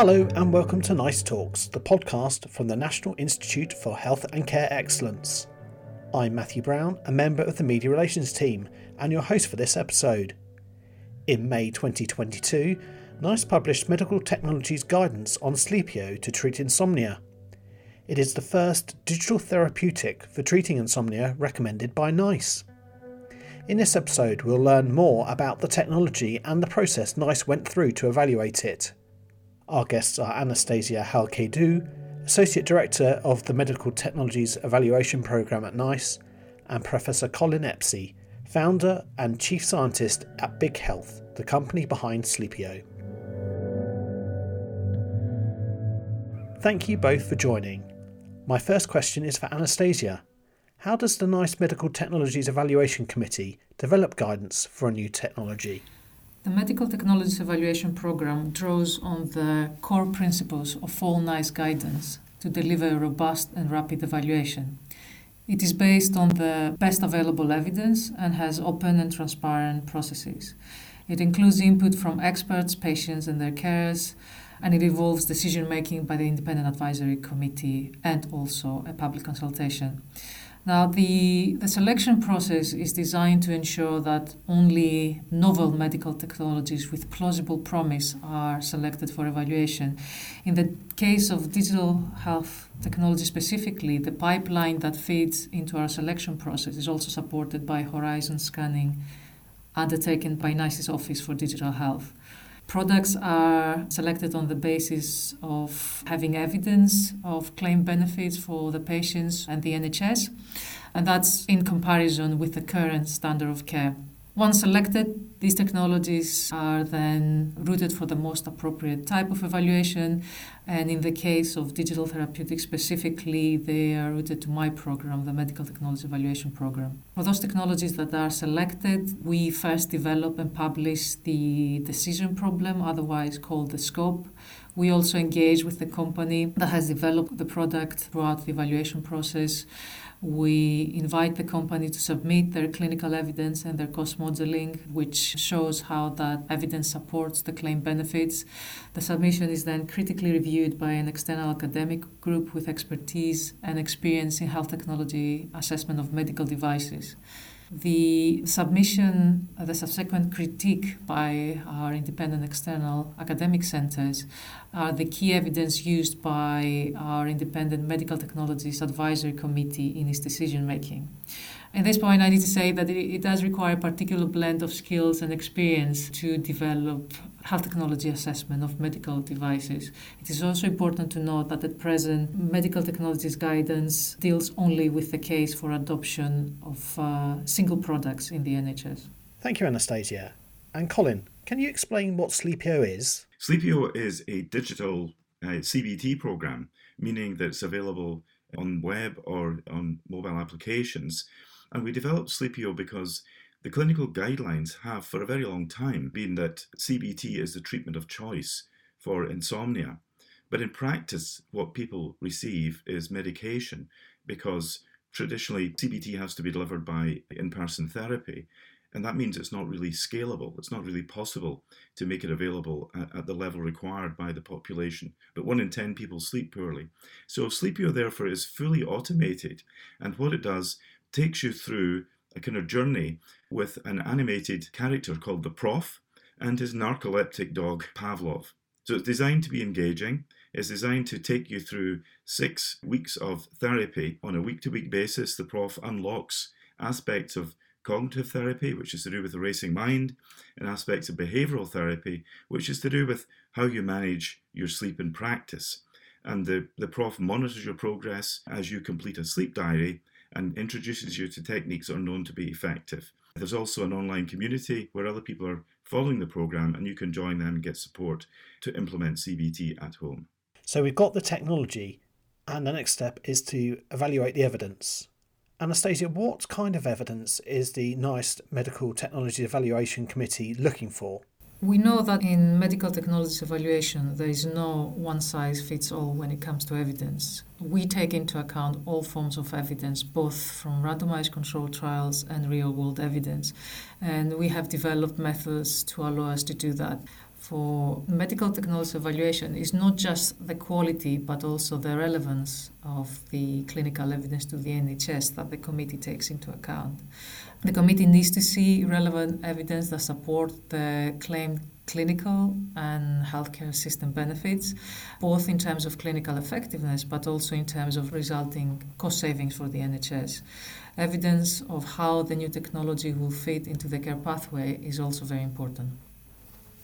Hello, and welcome to Nice Talks, the podcast from the National Institute for Health and Care Excellence. I'm Matthew Brown, a member of the Media Relations team, and your host for this episode. In May 2022, NICE published Medical Technologies Guidance on Sleepio to treat insomnia. It is the first digital therapeutic for treating insomnia recommended by NICE. In this episode, we'll learn more about the technology and the process NICE went through to evaluate it. Our guests are Anastasia Chalkidou, Associate Director of the Medical Technologies Evaluation Programme at NICE, and Professor Colin Espie, founder and chief scientist at Big Health, the company behind Sleepio. Thank you both for joining. My first question is for Anastasia. How does the NICE Medical Technologies Evaluation Committee develop guidance for a new technology? The Medical Technologies Evaluation Program draws on the core principles of all NICE guidance to deliver a robust and rapid evaluation. It is based on the best available evidence and has open and transparent processes. It includes input from experts, patients, and their carers, and it involves decision making by the Independent Advisory Committee and also a public consultation. Now, the, the selection process is designed to ensure that only novel medical technologies with plausible promise are selected for evaluation. In the case of digital health technology specifically, the pipeline that feeds into our selection process is also supported by horizon scanning undertaken by NICE's Office for Digital Health. Products are selected on the basis of having evidence of claim benefits for the patients and the NHS, and that's in comparison with the current standard of care. Once selected, these technologies are then routed for the most appropriate type of evaluation. And in the case of digital therapeutics specifically, they are routed to my program, the Medical Technology Evaluation Program. For those technologies that are selected, we first develop and publish the decision problem, otherwise called the scope. We also engage with the company that has developed the product throughout the evaluation process. We invite the company to submit their clinical evidence and their cost modeling, which shows how that evidence supports the claim benefits. The submission is then critically reviewed by an external academic group with expertise and experience in health technology assessment of medical devices. The submission, uh, the subsequent critique by our independent external academic centers are the key evidence used by our independent medical technologies advisory committee in its decision making. At this point, I need to say that it, it, does require a particular blend of skills and experience to develop health technology assessment of medical devices. It is also important to note that at present, medical technologies guidance deals only with the case for adoption of uh, single products in the NHS. Thank you, Anastasia. And Colin, can you explain what Sleepio is? Sleepio is a digital uh, CBT program, meaning that it's available on web or on mobile applications and we developed Sleepio because the clinical guidelines have for a very long time been that CBT is the treatment of choice for insomnia. But in practice, what people receive is medication because traditionally CBT has to be delivered by in person therapy. And that means it's not really scalable. It's not really possible to make it available at, the level required by the population. But one in 10 people sleep poorly. So Sleepio, therefore, is fully automated. And what it does takes you through a kind of journey with an animated character called the Prof and his narcoleptic dog Pavlov. So it's designed to be engaging. It's designed to take you through six weeks of therapy on a week to week basis. The Prof unlocks aspects of cognitive therapy, which is to do with the racing mind, and aspects of behavioral therapy, which is to do with how you manage your sleep in practice. And the, the prof monitors your progress as you complete a sleep diary and introduces you to techniques that are known to be effective. There's also an online community where other people are following the program and you can join them and get support to implement CBT at home. So we've got the technology, and the next step is to evaluate the evidence. Anastasia, what kind of evidence is the NICE Medical Technology Evaluation Committee looking for? We know that in medical technology evaluation, there is no one size fits all when it comes to evidence. We take into account all forms of evidence, both from randomized controlled trials and real world evidence. And we have developed methods to allow us to do that. for medical technology evaluation is not just the quality but also the relevance of the clinical evidence to the NHS that the committee takes into account. The committee needs to see relevant evidence that support the claimed clinical and healthcare system benefits, both in terms of clinical effectiveness but also in terms of resulting cost savings for the NHS. Evidence of how the new technology will fit into the care pathway is also very important.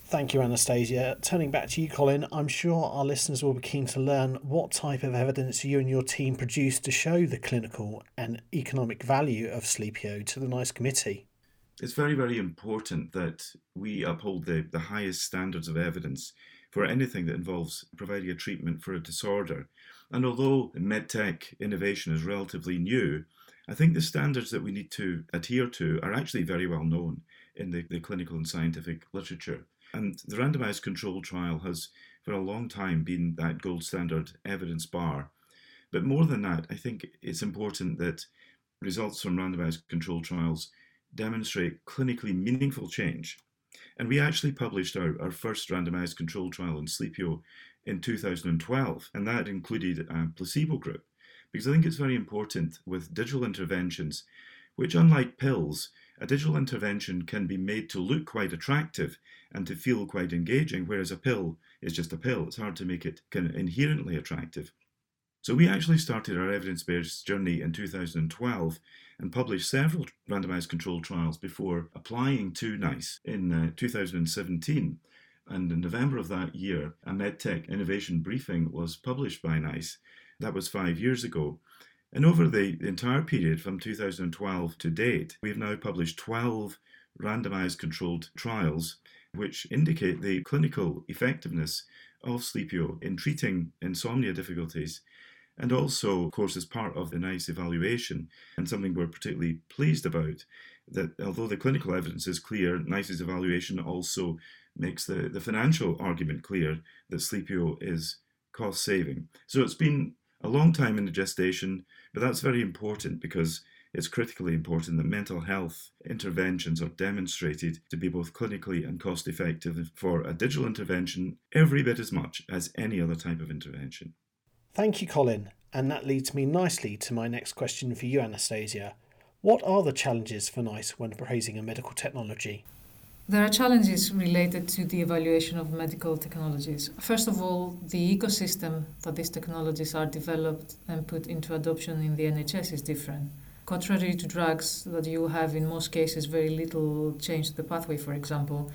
Thank you, Anastasia. Turning back to you, Colin, I'm sure our listeners will be keen to learn what type of evidence you and your team produced to show the clinical and economic value of Sleepio to the NICE committee. It's very, very important that we uphold the, the highest standards of evidence for anything that involves providing a treatment for a disorder. And although medtech innovation is relatively new, I think the standards that we need to adhere to are actually very well known in the, the clinical and scientific literature. And the randomized control trial has, for a long time, been that gold standard evidence bar. But more than that, I think it's important that results from randomized control trials demonstrate clinically meaningful change. And we actually published our, our first randomized control trial in Sleepio in 2012, and that included a placebo group. Because I think it's very important with digital interventions, which, unlike pills, a digital intervention can be made to look quite attractive and to feel quite engaging, whereas a pill is just a pill. It's hard to make it kind of inherently attractive. So we actually started our evidence-based journey in 2012 and published several randomized controlled trials before applying to NICE in uh, 2017. And in November of that year, a MedTech innovation briefing was published by NICE. That was five years ago. And over the entire period from 2012 to date, we've now published 12 randomized controlled trials which indicate the clinical effectiveness of Sleepio in treating insomnia difficulties. And also, of course, as part of the NICE evaluation, and something we're particularly pleased about, that although the clinical evidence is clear, NICE's evaluation also makes the, the financial argument clear that Sleepio is cost saving. So it's been a long time in the gestation, but that's very important because it's critically important that mental health interventions are demonstrated to be both clinically and cost effective for a digital intervention every bit as much as any other type of intervention. Thank you, Colin. And that leads me nicely to my next question for you, Anastasia. What are the challenges for NICE when praising a medical technology? There are challenges related to the evaluation of medical technologies. First of all, the ecosystem that these technologies are developed and put into adoption in the NHS is different. Contrary to drugs that you have in most cases very little change to the pathway, for example,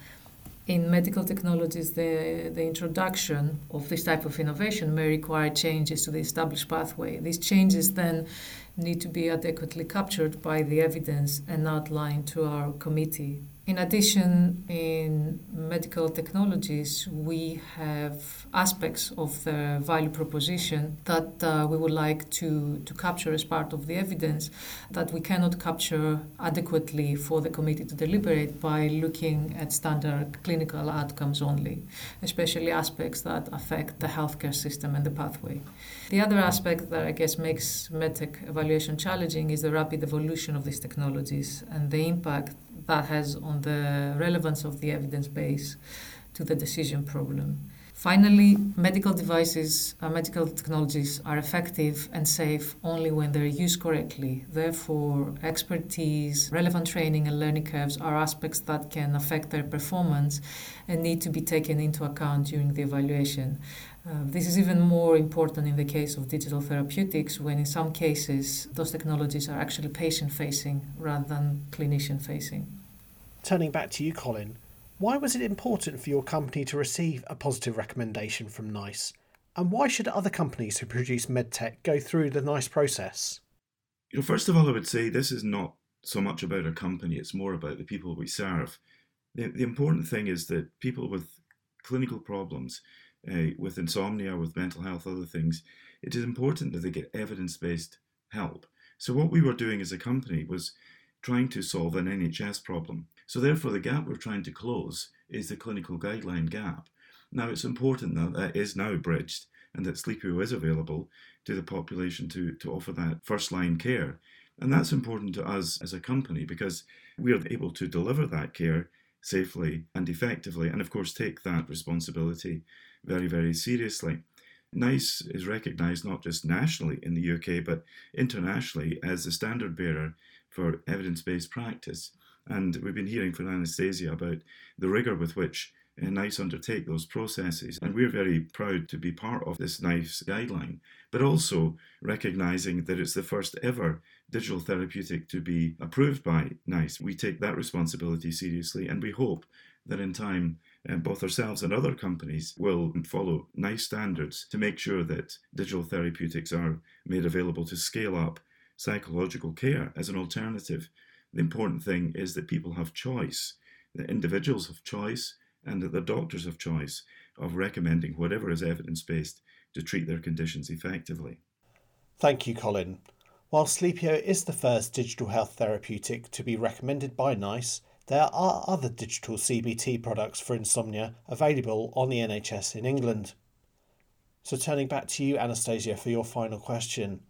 in medical technologies, the, the introduction of this type of innovation may require changes to the established pathway. These changes then need to be adequately captured by the evidence and outlined to our committee in addition, in medical technologies, we have aspects of the value proposition that uh, we would like to, to capture as part of the evidence that we cannot capture adequately for the committee to deliberate by looking at standard clinical outcomes only, especially aspects that affect the healthcare system and the pathway. The other aspect that I guess makes medtech evaluation challenging is the rapid evolution of these technologies and the impact that has on the relevance of the evidence base to the decision problem. Finally, medical devices, uh, medical technologies are effective and safe only when they're used correctly. Therefore, expertise, relevant training, and learning curves are aspects that can affect their performance and need to be taken into account during the evaluation. Uh, this is even more important in the case of digital therapeutics, when in some cases those technologies are actually patient facing rather than clinician facing. Turning back to you, Colin, why was it important for your company to receive a positive recommendation from NICE? And why should other companies who produce medtech go through the NICE process? You know, first of all, I would say this is not so much about a company, it's more about the people we serve. The, the important thing is that people with clinical problems uh, with insomnia, with mental health, other things, it is important that they get evidence based help. So, what we were doing as a company was trying to solve an NHS problem. So, therefore, the gap we're trying to close is the clinical guideline gap. Now, it's important that that is now bridged and that Sleepio is available to the population to, to offer that first line care. And that's important to us as a company because we are able to deliver that care safely and effectively, and of course, take that responsibility very, very seriously. NICE is recognised not just nationally in the UK, but internationally as the standard bearer for evidence based practice. And we've been hearing from Anastasia about the rigour with which uh, NICE undertake those processes. And we're very proud to be part of this NICE guideline, but also recognising that it's the first ever digital therapeutic to be approved by NICE. We take that responsibility seriously and we hope that in time uh, both ourselves and other companies will follow NICE standards to make sure that digital therapeutics are made available to scale up psychological care as an alternative. The important thing is that people have choice, that individuals have choice, and that the doctors have choice of recommending whatever is evidence based to treat their conditions effectively. Thank you, Colin. While Sleepio is the first digital health therapeutic to be recommended by NICE, there are other digital CBT products for insomnia available on the NHS in England. So, turning back to you, Anastasia, for your final question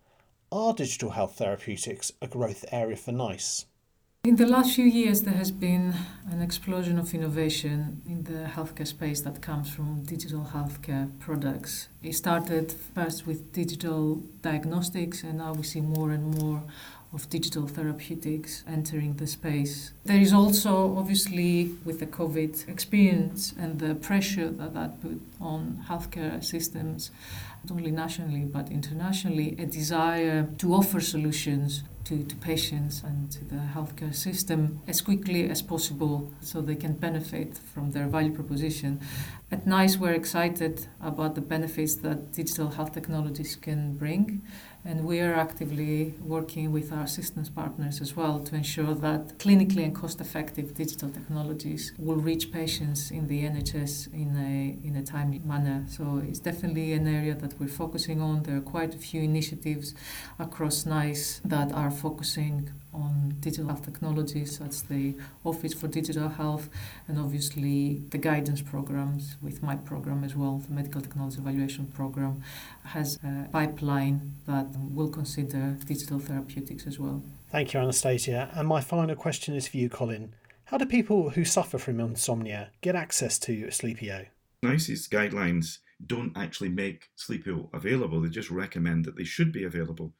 Are digital health therapeutics a growth area for NICE? In the last few years, there has been an explosion of innovation in the healthcare space that comes from digital healthcare products. It started first with digital diagnostics, and now we see more and more of digital therapeutics entering the space. There is also, obviously, with the COVID experience and the pressure that that put on healthcare systems, not only nationally but internationally, a desire to offer solutions to, to patients and to the healthcare system as quickly as possible so they can benefit from their value proposition. At NICE, we're excited about the benefits that digital health technologies can bring and we are actively working with our assistance partners as well to ensure that clinically and cost effective digital technologies will reach patients in the NHS in a, in a timely manner. So it's definitely an area that we're focusing on. There are quite a few initiatives across NICE that are focusing on digital health technologies, that's the Office for Digital Health, and obviously the guidance programs with my program as well, the Medical Technology Evaluation Program, has a pipeline that will consider digital therapeutics as well. Thank you, Anastasia. And my final question is for you, Colin. How do people who suffer from insomnia get access to Sleepio? NICE's guidelines don't actually make Sleepio available, they just recommend that they should be available.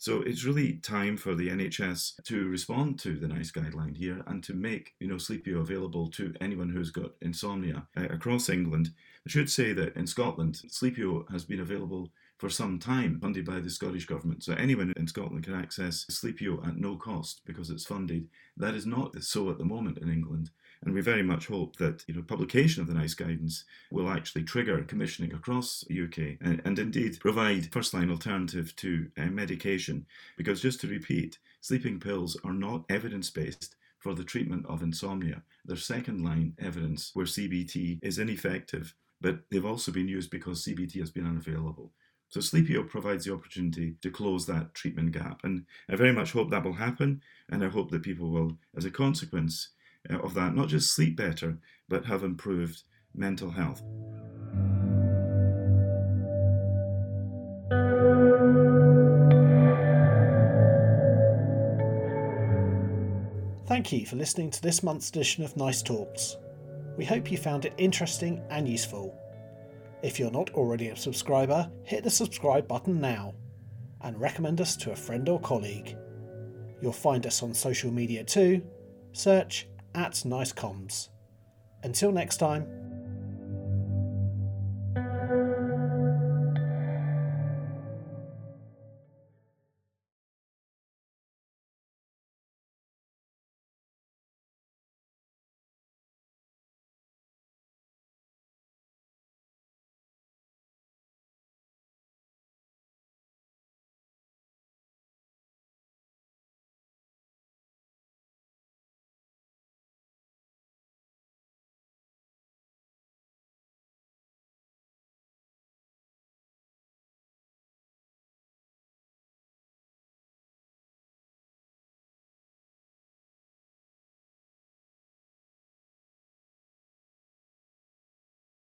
So it's really time for the NHS to respond to the NICE guideline here and to make, you know, Sleepio available to anyone who's got insomnia uh, across England. I should say that in Scotland, Sleepio has been available for some time, funded by the Scottish Government. So anyone in Scotland can access Sleepio at no cost because it's funded. That is not so at the moment in England. And we very much hope that you know, publication of the NICE guidance will actually trigger commissioning across the UK and, and indeed provide first line alternative to uh, medication. Because just to repeat, sleeping pills are not evidence based for the treatment of insomnia. They're second line evidence where CBT is ineffective, but they've also been used because CBT has been unavailable. So Sleepio provides the opportunity to close that treatment gap. And I very much hope that will happen. And I hope that people will, as a consequence, uh, of that, not just sleep better, but have improved mental health. Thank you for listening to this month's edition of Nice Talks. We hope you found it interesting and useful. If you're not already a subscriber, hit the subscribe button now and recommend us to a friend or colleague. You'll find us on social media too. Search at NiceComms. Until next time.